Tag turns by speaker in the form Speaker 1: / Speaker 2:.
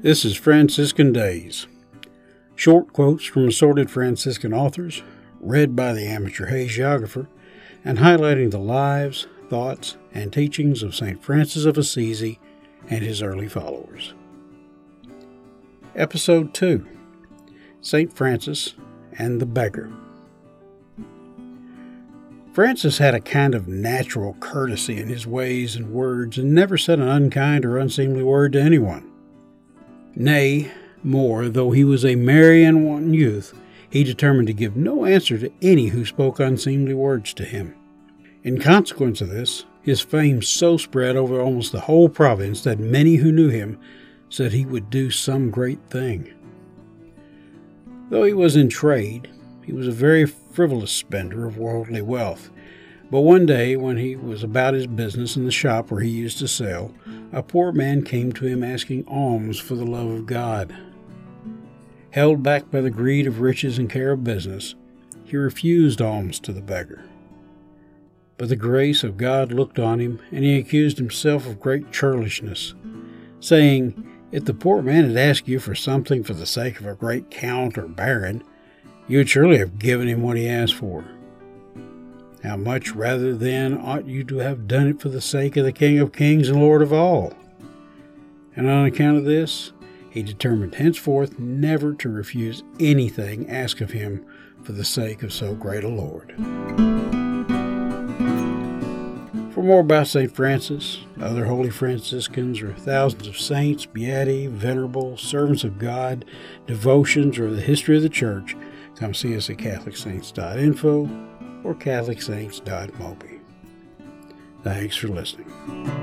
Speaker 1: This is Franciscan Days. Short quotes from assorted Franciscan authors, read by the amateur hagiographer, and highlighting the lives, thoughts, and teachings of St. Francis of Assisi and his early followers. Episode 2 St. Francis and the Beggar. Francis had a kind of natural courtesy in his ways and words and never said an unkind or unseemly word to anyone. Nay, more, though he was a merry and wanton youth, he determined to give no answer to any who spoke unseemly words to him. In consequence of this, his fame so spread over almost the whole province that many who knew him said he would do some great thing. Though he was in trade, he was a very frivolous spender of worldly wealth. But one day, when he was about his business in the shop where he used to sell, a poor man came to him asking alms for the love of God. Held back by the greed of riches and care of business, he refused alms to the beggar. But the grace of God looked on him, and he accused himself of great churlishness, saying, If the poor man had asked you for something for the sake of a great count or baron, you would surely have given him what he asked for. How much rather then ought you to have done it for the sake of the King of kings and Lord of all? And on account of this, he determined henceforth never to refuse anything asked of him for the sake of so great a Lord. For more about St. Francis, other holy Franciscans, or thousands of saints, beati, venerable, servants of God, devotions, or the history of the Church, come see us at CatholicSaints.info or CatholicSaints.mobi. Thanks for listening.